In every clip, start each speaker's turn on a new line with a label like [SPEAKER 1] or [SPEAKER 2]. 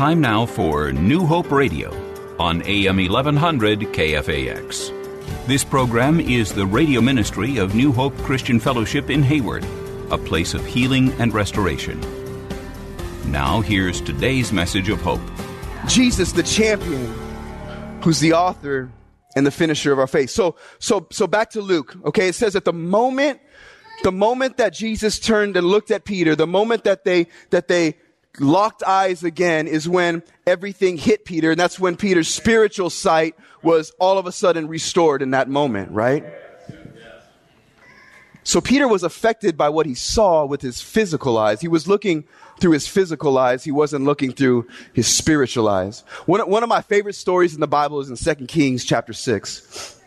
[SPEAKER 1] Time now for New Hope Radio on AM 1100 KFAX. This program is the radio ministry of New Hope Christian Fellowship in Hayward, a place of healing and restoration. Now, here's today's message of hope.
[SPEAKER 2] Jesus, the champion, who's the author and the finisher of our faith. So, so, so back to Luke. Okay, it says at the moment, the moment that Jesus turned and looked at Peter, the moment that they that they locked eyes again is when everything hit Peter, and that's when Peter's spiritual sight was all of a sudden restored in that moment, right? So Peter was affected by what he saw with his physical eyes. He was looking through his physical eyes. He wasn't looking through his spiritual eyes. One, one of my favorite stories in the Bible is in 2 Kings chapter 6.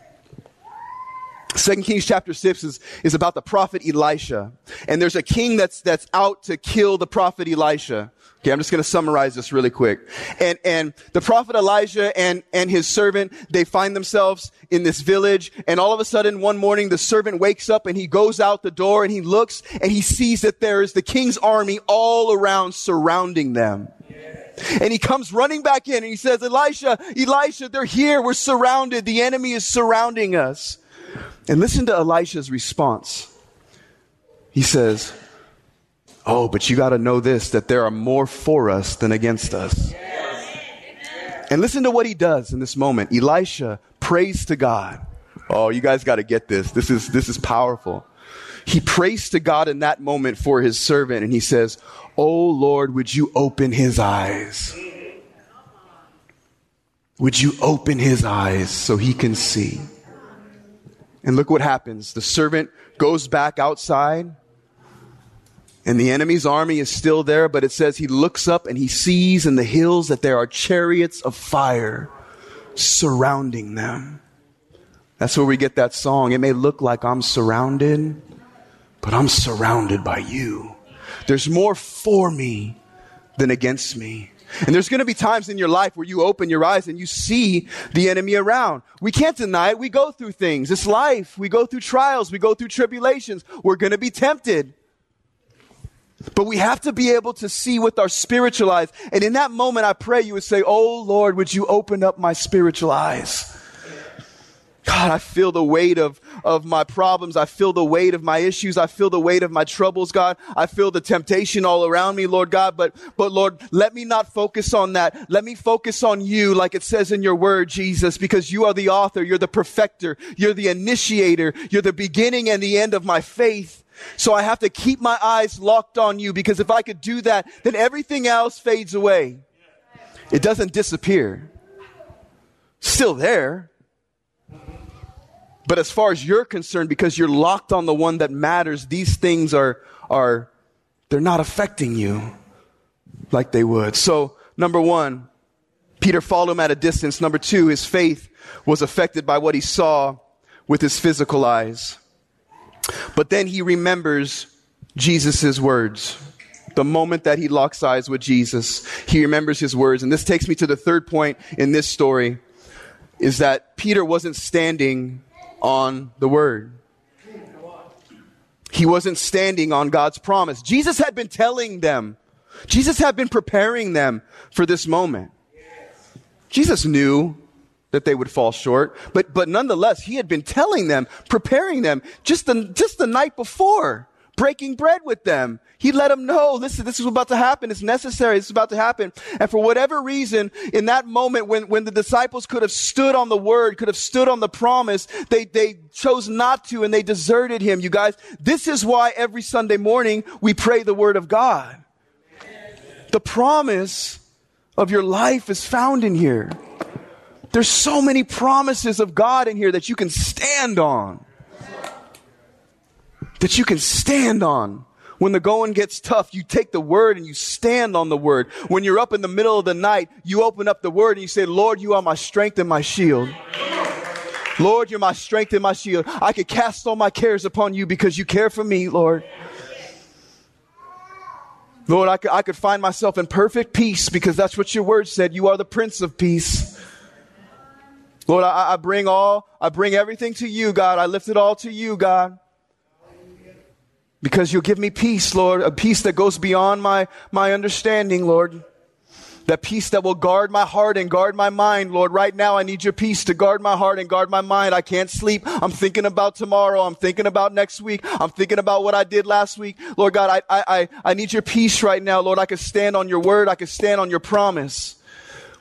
[SPEAKER 2] Second Kings chapter 6 is, is about the prophet Elisha. And there's a king that's, that's out to kill the prophet Elisha. Okay, I'm just going to summarize this really quick. And, and the prophet Elijah and, and his servant, they find themselves in this village. And all of a sudden, one morning, the servant wakes up and he goes out the door and he looks and he sees that there is the king's army all around surrounding them. And he comes running back in and he says, Elisha, Elisha, they're here. We're surrounded. The enemy is surrounding us. And listen to Elisha's response. He says, Oh, but you got to know this that there are more for us than against us. And listen to what he does in this moment. Elisha prays to God. Oh, you guys got to get this. This is, this is powerful. He prays to God in that moment for his servant and he says, Oh Lord, would you open his eyes? Would you open his eyes so he can see? And look what happens. The servant goes back outside and the enemy's army is still there, but it says he looks up and he sees in the hills that there are chariots of fire surrounding them. That's where we get that song. It may look like I'm surrounded, but I'm surrounded by you. There's more for me than against me. And there's going to be times in your life where you open your eyes and you see the enemy around. We can't deny it. We go through things. It's life. We go through trials. We go through tribulations. We're going to be tempted. But we have to be able to see with our spiritual eyes. And in that moment, I pray you would say, Oh Lord, would you open up my spiritual eyes? God, I feel the weight of, of my problems. I feel the weight of my issues. I feel the weight of my troubles, God. I feel the temptation all around me, Lord God. But, but Lord, let me not focus on that. Let me focus on you, like it says in your word, Jesus, because you are the author. You're the perfecter. You're the initiator. You're the beginning and the end of my faith. So I have to keep my eyes locked on you because if I could do that, then everything else fades away. It doesn't disappear. Still there. But as far as you're concerned, because you're locked on the one that matters, these things are, are, they're not affecting you like they would. So, number one, Peter followed him at a distance. Number two, his faith was affected by what he saw with his physical eyes. But then he remembers Jesus' words. The moment that he locks eyes with Jesus, he remembers his words. And this takes me to the third point in this story is that Peter wasn't standing on the word. He wasn't standing on God's promise. Jesus had been telling them, Jesus had been preparing them for this moment. Jesus knew that they would fall short, but, but nonetheless, he had been telling them, preparing them just the, just the night before breaking bread with them. He let them know, listen, this is about to happen. It's necessary. This is about to happen. And for whatever reason, in that moment when, when the disciples could have stood on the word, could have stood on the promise, they, they chose not to and they deserted him. You guys, this is why every Sunday morning we pray the word of God. The promise of your life is found in here. There's so many promises of God in here that you can stand on that you can stand on. When the going gets tough, you take the word and you stand on the word. When you're up in the middle of the night, you open up the word and you say, Lord, you are my strength and my shield. Lord, you're my strength and my shield. I could cast all my cares upon you because you care for me, Lord. Lord, I could, I could find myself in perfect peace because that's what your word said. You are the Prince of Peace. Lord, I, I bring all, I bring everything to you, God. I lift it all to you, God. Because you'll give me peace, Lord, a peace that goes beyond my, my understanding, Lord. That peace that will guard my heart and guard my mind, Lord. Right now, I need your peace to guard my heart and guard my mind. I can't sleep. I'm thinking about tomorrow. I'm thinking about next week. I'm thinking about what I did last week. Lord God, I, I, I, I need your peace right now, Lord. I can stand on your word. I can stand on your promise.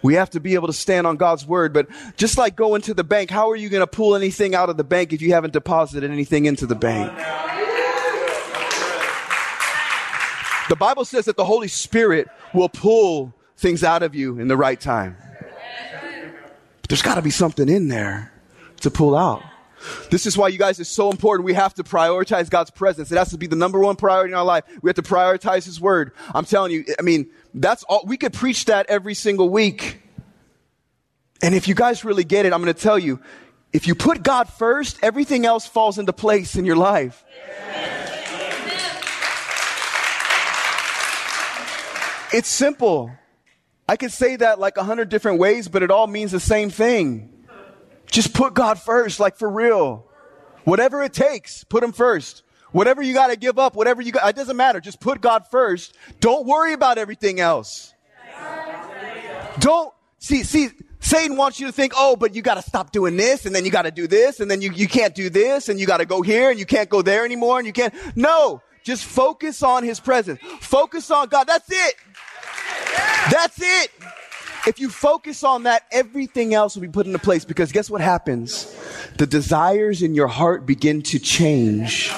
[SPEAKER 2] We have to be able to stand on God's word. But just like going to the bank, how are you going to pull anything out of the bank if you haven't deposited anything into the bank? The Bible says that the Holy Spirit will pull things out of you in the right time. But there's got to be something in there to pull out. This is why you guys are so important. We have to prioritize God's presence. It has to be the number one priority in our life. We have to prioritize His Word. I'm telling you, I mean, that's all, we could preach that every single week. And if you guys really get it, I'm going to tell you, if you put God first, everything else falls into place in your life. It's simple. I could say that like a hundred different ways, but it all means the same thing. Just put God first, like for real. Whatever it takes, put Him first. Whatever you got to give up, whatever you got, it doesn't matter. Just put God first. Don't worry about everything else. Don't, see, see, Satan wants you to think, oh, but you got to stop doing this, and then you got to do this, and then you, you can't do this, and you got to go here, and you can't go there anymore, and you can't. No, just focus on His presence. Focus on God. That's it. That's it. If you focus on that, everything else will be put into place because guess what happens? The desires in your heart begin to change.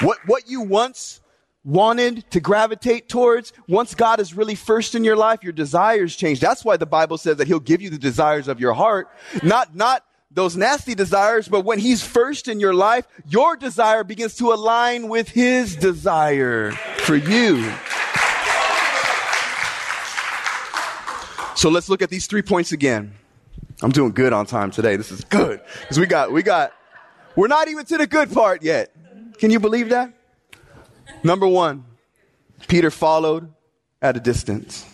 [SPEAKER 2] What, what you once wanted to gravitate towards, once God is really first in your life, your desires change. That's why the Bible says that He'll give you the desires of your heart. Not, not those nasty desires, but when He's first in your life, your desire begins to align with His desire for you. So let's look at these three points again. I'm doing good on time today. This is good. Because we got, we got, we're not even to the good part yet. Can you believe that? Number one, Peter followed at a distance.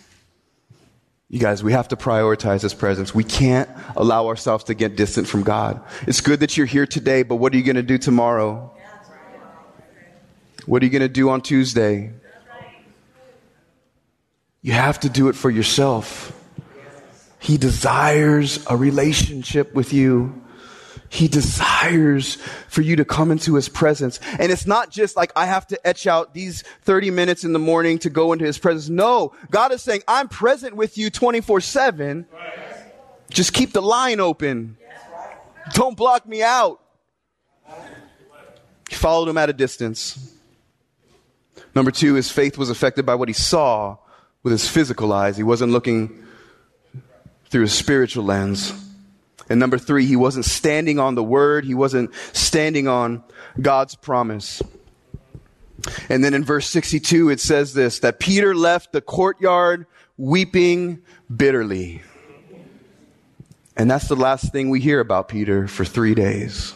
[SPEAKER 2] You guys, we have to prioritize his presence. We can't allow ourselves to get distant from God. It's good that you're here today, but what are you going to do tomorrow? What are you going to do on Tuesday? You have to do it for yourself. He desires a relationship with you. He desires for you to come into his presence. And it's not just like I have to etch out these 30 minutes in the morning to go into his presence. No, God is saying, I'm present with you 24 7. Just keep the line open. Don't block me out. He followed him at a distance. Number two, his faith was affected by what he saw with his physical eyes. He wasn't looking through a spiritual lens. And number three, he wasn't standing on the word. He wasn't standing on God's promise. And then in verse 62, it says this, that Peter left the courtyard weeping bitterly. And that's the last thing we hear about Peter for three days.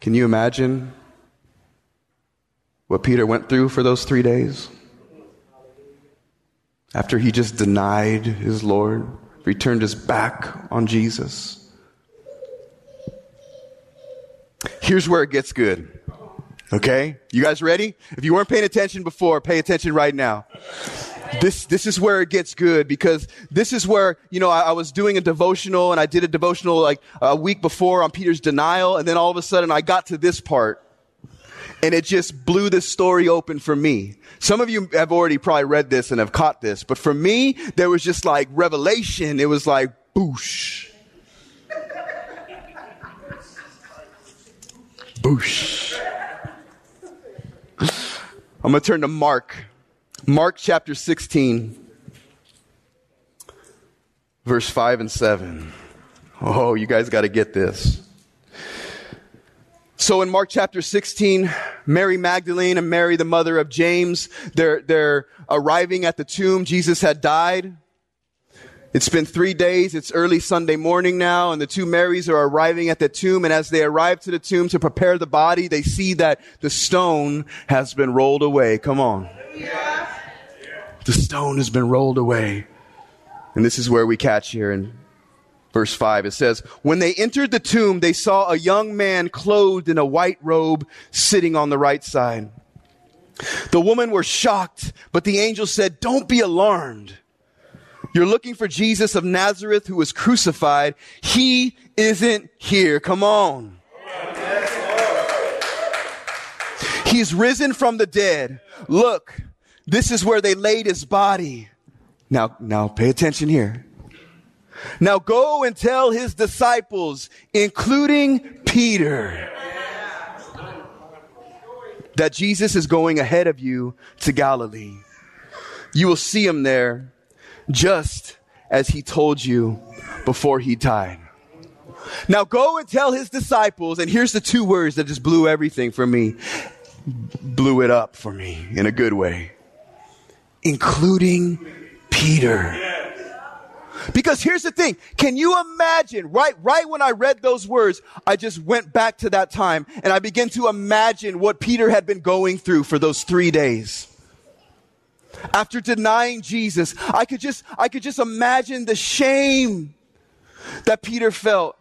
[SPEAKER 2] Can you imagine what Peter went through for those three days? After he just denied his Lord, returned his back on Jesus. Here's where it gets good. Okay? You guys ready? If you weren't paying attention before, pay attention right now. This, this is where it gets good because this is where, you know, I, I, was doing a devotional and I did a devotional like a week before on Peter's denial. And then all of a sudden I got to this part and it just blew this story open for me. Some of you have already probably read this and have caught this, but for me, there was just like revelation. It was like boosh. boosh. I'm going to turn to Mark. Mark chapter 16, verse 5 and 7. Oh, you guys got to get this. So in Mark chapter 16, Mary Magdalene and Mary, the mother of James, they're, they're arriving at the tomb. Jesus had died. It's been three days. It's early Sunday morning now, and the two Marys are arriving at the tomb. And as they arrive to the tomb to prepare the body, they see that the stone has been rolled away. Come on. The stone has been rolled away. And this is where we catch here in Verse 5, it says, When they entered the tomb, they saw a young man clothed in a white robe sitting on the right side. The women were shocked, but the angel said, Don't be alarmed. You're looking for Jesus of Nazareth who was crucified. He isn't here. Come on. He's risen from the dead. Look, this is where they laid his body. Now, now pay attention here. Now go and tell his disciples, including Peter, that Jesus is going ahead of you to Galilee. You will see him there just as he told you before he died. Now go and tell his disciples, and here's the two words that just blew everything for me, blew it up for me in a good way, including Peter. Because here's the thing. Can you imagine, right, right when I read those words, I just went back to that time and I began to imagine what Peter had been going through for those three days. After denying Jesus, I could just, I could just imagine the shame that Peter felt.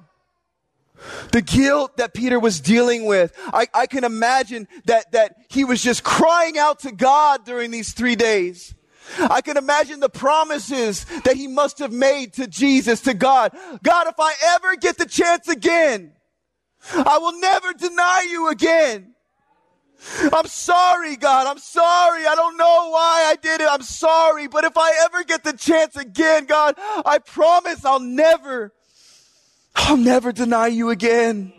[SPEAKER 2] The guilt that Peter was dealing with. I, I can imagine that, that he was just crying out to God during these three days. I can imagine the promises that he must have made to Jesus, to God. God, if I ever get the chance again, I will never deny you again. I'm sorry, God. I'm sorry. I don't know why I did it. I'm sorry. But if I ever get the chance again, God, I promise I'll never, I'll never deny you again.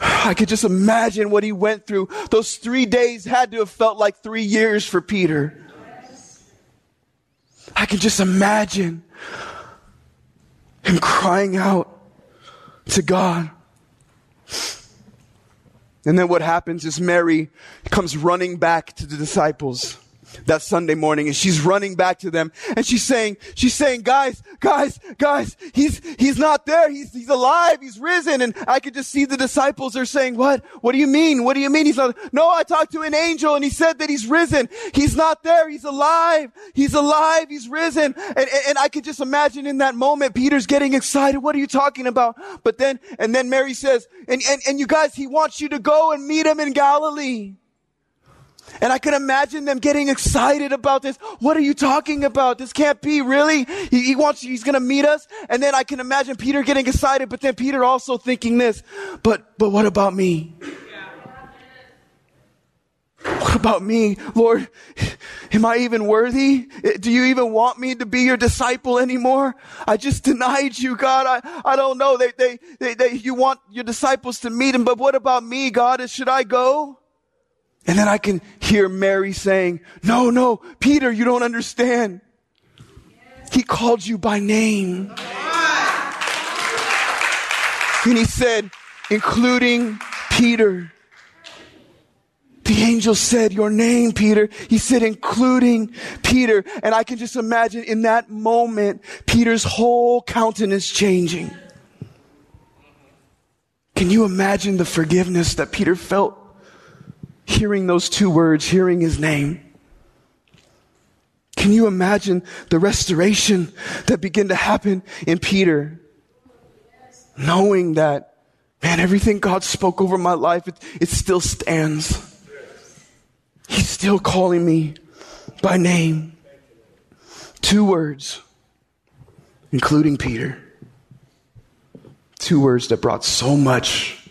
[SPEAKER 2] I could just imagine what he went through. Those three days had to have felt like three years for Peter. I can just imagine him crying out to God. And then what happens is Mary comes running back to the disciples that Sunday morning and she's running back to them and she's saying, she's saying, guys, guys, guys, he's, he's not there. He's, he's alive. He's risen. And I could just see the disciples are saying, what? What do you mean? What do you mean? He's not, no, I talked to an angel and he said that he's risen. He's not there. He's alive. He's alive. He's risen. And, and, and I could just imagine in that moment, Peter's getting excited. What are you talking about? But then, and then Mary says, and, and, and you guys, he wants you to go and meet him in Galilee. And I can imagine them getting excited about this. What are you talking about? This can't be, really? He, he wants, he's gonna meet us. And then I can imagine Peter getting excited, but then Peter also thinking this, but, but what about me? What about me? Lord, am I even worthy? Do you even want me to be your disciple anymore? I just denied you, God. I, I don't know. They, they, they, they, you want your disciples to meet him, but what about me, God? Should I go? And then I can hear Mary saying, no, no, Peter, you don't understand. He called you by name. And he said, including Peter. The angel said, your name, Peter. He said, including Peter. And I can just imagine in that moment, Peter's whole countenance changing. Can you imagine the forgiveness that Peter felt? Hearing those two words, hearing his name. Can you imagine the restoration that began to happen in Peter? Knowing that, man, everything God spoke over my life, it, it still stands. He's still calling me by name. Two words, including Peter. Two words that brought so much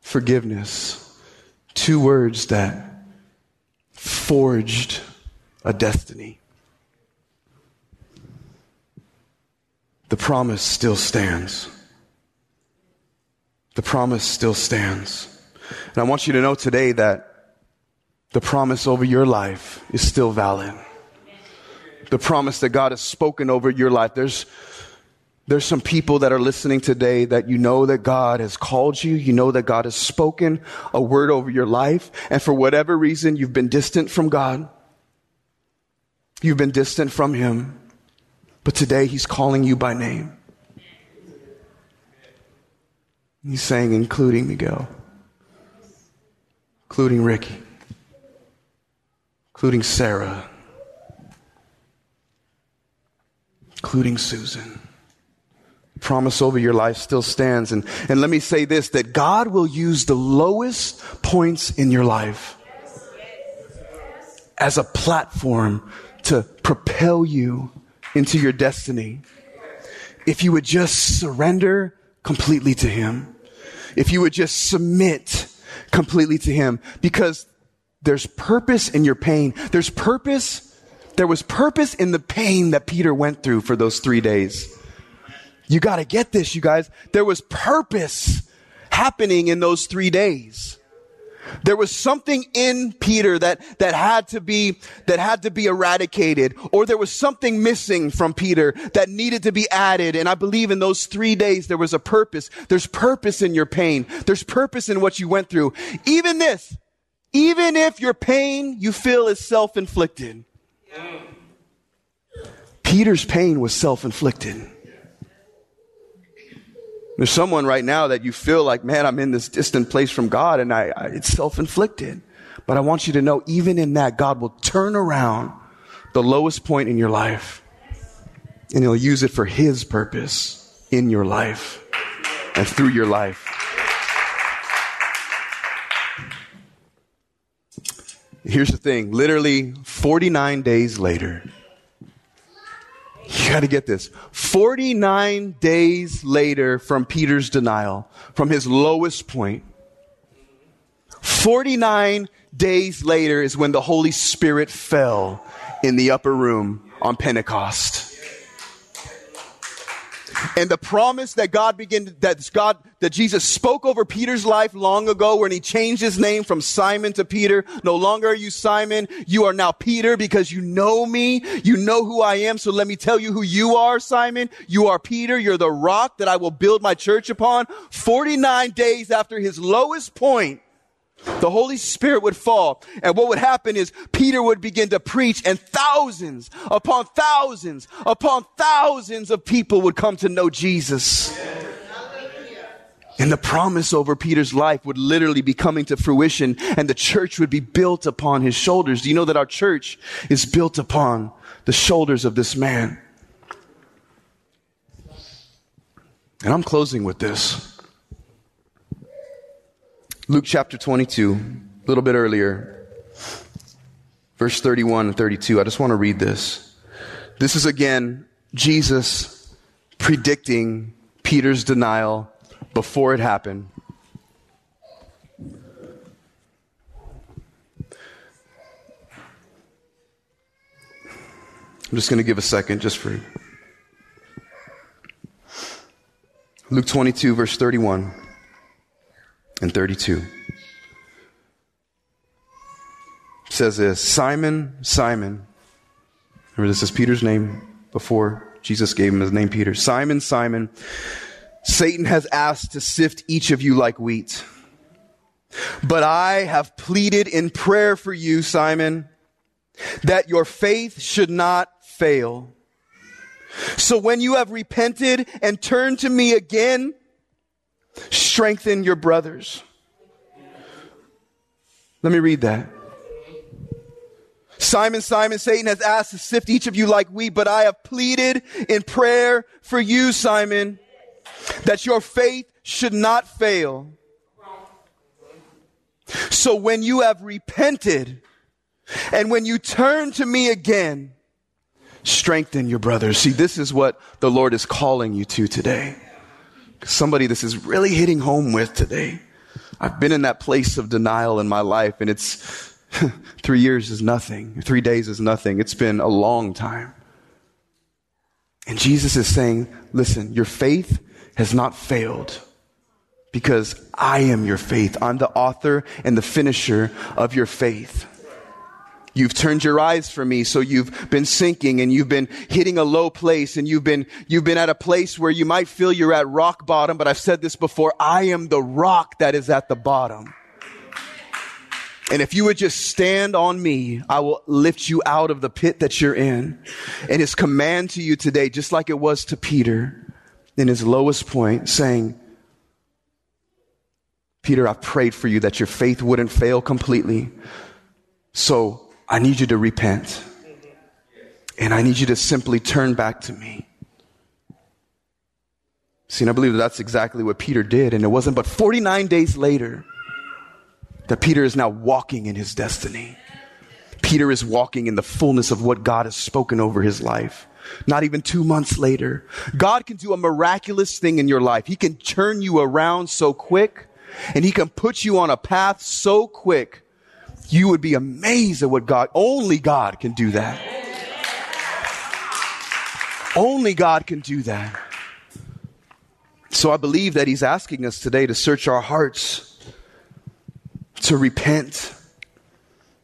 [SPEAKER 2] forgiveness two words that forged a destiny. The promise still stands. The promise still stands. And I want you to know today that the promise over your life is still valid. The promise that God has spoken over your life. There's, There's some people that are listening today that you know that God has called you. You know that God has spoken a word over your life. And for whatever reason, you've been distant from God. You've been distant from Him. But today, He's calling you by name. He's saying, including Miguel, including Ricky, including Sarah, including Susan promise over your life still stands. And, and let me say this, that God will use the lowest points in your life as a platform to propel you into your destiny. If you would just surrender completely to Him. If you would just submit completely to Him. Because there's purpose in your pain. There's purpose. There was purpose in the pain that Peter went through for those three days. You got to get this, you guys. There was purpose happening in those three days. There was something in Peter that, that had to be, that had to be eradicated, or there was something missing from Peter that needed to be added. And I believe in those three days there was a purpose. There's purpose in your pain. There's purpose in what you went through. Even this, even if your pain you feel is self-inflicted. Peter's pain was self-inflicted. There's someone right now that you feel like, man, I'm in this distant place from God and I, I it's self-inflicted. But I want you to know, even in that, God will turn around the lowest point in your life and he'll use it for his purpose in your life and through your life. Here's the thing literally 49 days later, you got to get this. 49 days later from Peter's denial, from his lowest point, 49 days later is when the Holy Spirit fell in the upper room on Pentecost. And the promise that God began, that God, that Jesus spoke over Peter's life long ago when he changed his name from Simon to Peter. No longer are you Simon. You are now Peter because you know me. You know who I am. So let me tell you who you are, Simon. You are Peter. You're the rock that I will build my church upon. 49 days after his lowest point, the Holy Spirit would fall. And what would happen is Peter would begin to preach and thousands upon thousands upon thousands of people would come to know Jesus. And the promise over Peter's life would literally be coming to fruition and the church would be built upon his shoulders. Do you know that our church is built upon the shoulders of this man? And I'm closing with this. Luke chapter 22, a little bit earlier, verse 31 and 32. I just want to read this. This is again Jesus predicting Peter's denial before it happened. I'm just going to give a second just for Luke 22, verse 31 and 32. It says this Simon, Simon. Remember, this is Peter's name before Jesus gave him his name, Peter. Simon, Simon, Satan has asked to sift each of you like wheat. But I have pleaded in prayer for you, Simon, that your faith should not fail. So when you have repented and turned to me again, Strengthen your brothers. Let me read that. Simon, Simon, Satan has asked to sift each of you like wheat, but I have pleaded in prayer for you, Simon, that your faith should not fail. So when you have repented and when you turn to me again, strengthen your brothers. See, this is what the Lord is calling you to today somebody this is really hitting home with today. I've been in that place of denial in my life and it's three years is nothing. Three days is nothing. It's been a long time. And Jesus is saying, listen, your faith has not failed because I am your faith. I'm the author and the finisher of your faith. You've turned your eyes from me, so you've been sinking and you've been hitting a low place and you've been, you've been at a place where you might feel you're at rock bottom, but I've said this before, I am the rock that is at the bottom. And if you would just stand on me, I will lift you out of the pit that you're in. And his command to you today, just like it was to Peter in his lowest point, saying, Peter, I've prayed for you that your faith wouldn't fail completely. So I need you to repent. And I need you to simply turn back to me. See, and I believe that that's exactly what Peter did. And it wasn't but 49 days later that Peter is now walking in his destiny. Peter is walking in the fullness of what God has spoken over his life. Not even two months later. God can do a miraculous thing in your life. He can turn you around so quick and he can put you on a path so quick. You would be amazed at what God, only God can do that. Only God can do that. So I believe that he's asking us today to search our hearts to repent,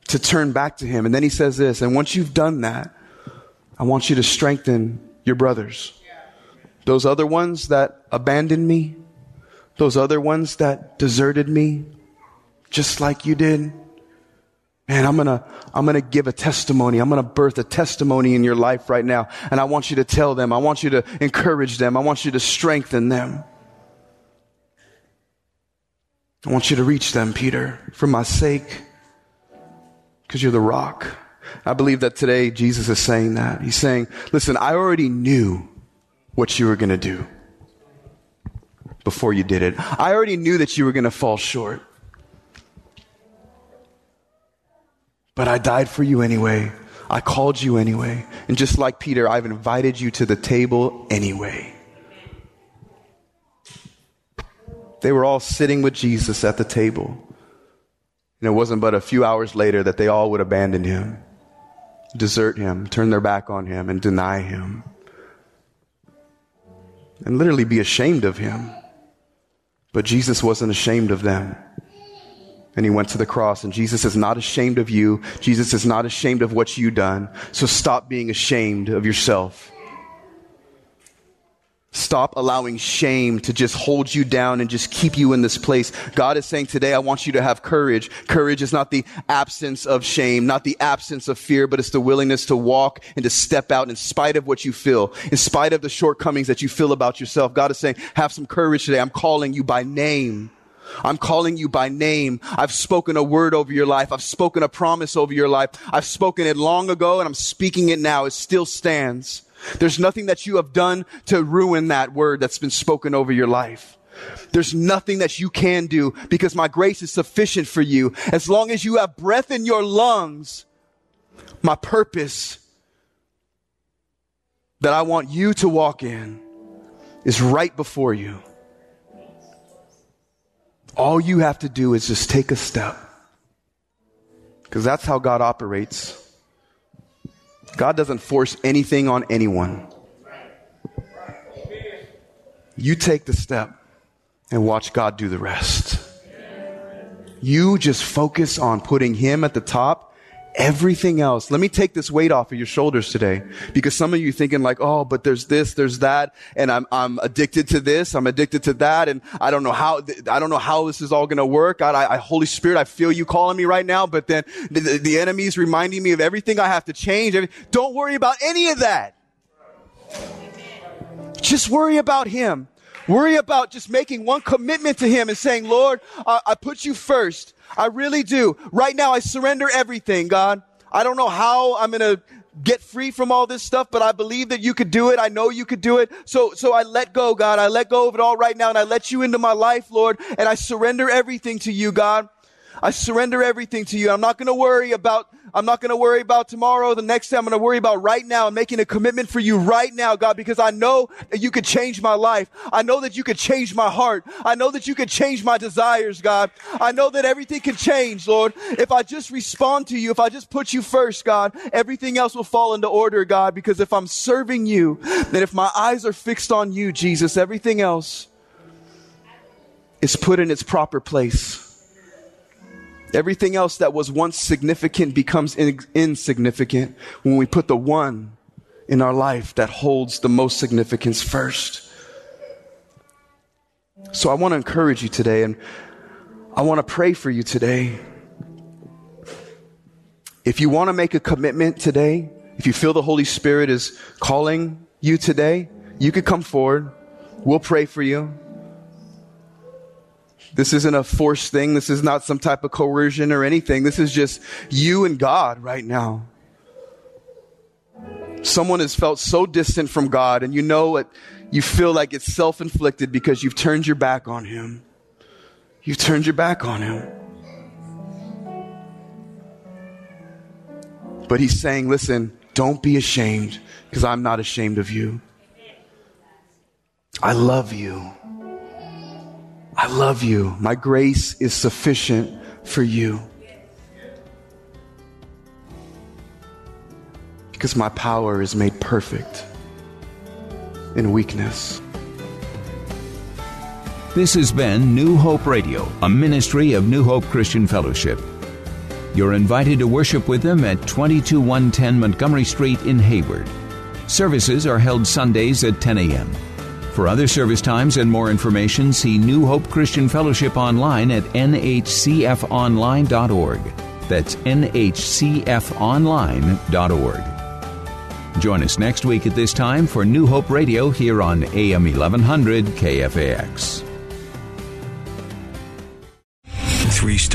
[SPEAKER 2] to turn back to Him. And then He says this, and once you've done that, I want you to strengthen your brothers. Those other ones that abandoned me, those other ones that deserted me, just like you did. Man, I'm gonna, I'm gonna give a testimony. I'm gonna birth a testimony in your life right now. And I want you to tell them. I want you to encourage them. I want you to strengthen them. I want you to reach them, Peter, for my sake, because you're the rock. I believe that today Jesus is saying that. He's saying, listen, I already knew what you were to do before you did it. I already knew that you were to fall short. But I died for you anyway. I called you anyway. And just like Peter, I've invited you to the table anyway. They were all sitting with Jesus at the table. And it wasn't but a few hours later that they all would abandon him, desert him, turn their back on him, and deny him. And literally be ashamed of him. But Jesus wasn't ashamed of them. And he went to the cross, and Jesus is not ashamed of you. Jesus is not ashamed of what you've done. So stop being ashamed of yourself. Stop allowing shame to just hold you down and just keep you in this place. God is saying today, I want you to have courage. Courage is not the absence of shame, not the absence of fear, but it's the willingness to walk and to step out in spite of what you feel, in spite of the shortcomings that you feel about yourself. God is saying, have some courage today. I'm calling you by name. I'm calling you by name. I've spoken a word over your life. I've spoken a promise over your life. I've spoken it long ago and I'm speaking it now. It still stands. There's nothing that you have done to ruin that word that's been spoken over your life. There's nothing that you can do because my grace is sufficient for you. As long as you have breath in your lungs, my purpose that I want you to walk in is right before you. All you have to do is just take a step. Because that's how God operates. God doesn't force anything on anyone. You take the step and watch God do the rest. You just focus on putting Him at the top everything else. Let me take this weight off of your shoulders today because some of you thinking like, oh, but there's this, there's that, and I'm, I'm addicted to this, I'm addicted to that, and I don't know how, I don't know how this is all going to work. God, I, I, Holy Spirit, I feel you calling me right now, but then the, the, the enemy is reminding me of everything I have to change. Don't worry about any of that. Just worry about Him. Worry about just making one commitment to Him and saying, Lord, uh, I put you first. I really do. Right now, I surrender everything, God. I don't know how I'm going to get free from all this stuff, but I believe that you could do it. I know you could do it. So, so I let go, God. I let go of it all right now and I let you into my life, Lord, and I surrender everything to you, God. I surrender everything to you. I'm not going to worry about I'm not going to worry about tomorrow, the next day. I'm going to worry about right now and making a commitment for you right now, God, because I know that you could change my life. I know that you could change my heart. I know that you could change my desires, God. I know that everything can change, Lord. If I just respond to you, if I just put you first, God, everything else will fall into order, God, because if I'm serving you, then if my eyes are fixed on you, Jesus, everything else is put in its proper place. Everything else that was once significant becomes in- insignificant when we put the one in our life that holds the most significance first. So I want to encourage you today and I want to pray for you today. If you want to make a commitment today, if you feel the Holy Spirit is calling you today, you could come forward. We'll pray for you. This isn't a forced thing. This is not some type of coercion or anything. This is just you and God right now. Someone has felt so distant from God and you know it, you feel like it's self-inflicted because you've turned your back on Him. You've turned your back on Him. But He's saying, listen, don't be ashamed because I'm not ashamed of you. I love you. I love you. My grace is sufficient for you. Because my power is made perfect in weakness.
[SPEAKER 1] This has been New Hope Radio, a ministry of New Hope Christian Fellowship. You're invited to worship with them at 22110 Montgomery Street in Hayward. Services are held Sundays at 10 a.m. For other service times and more information, see New Hope Christian Fellowship online at nhcfonline.org. That's nhcfonline.org. Join us next week at this time for New Hope Radio here on AM 1100 KFAX.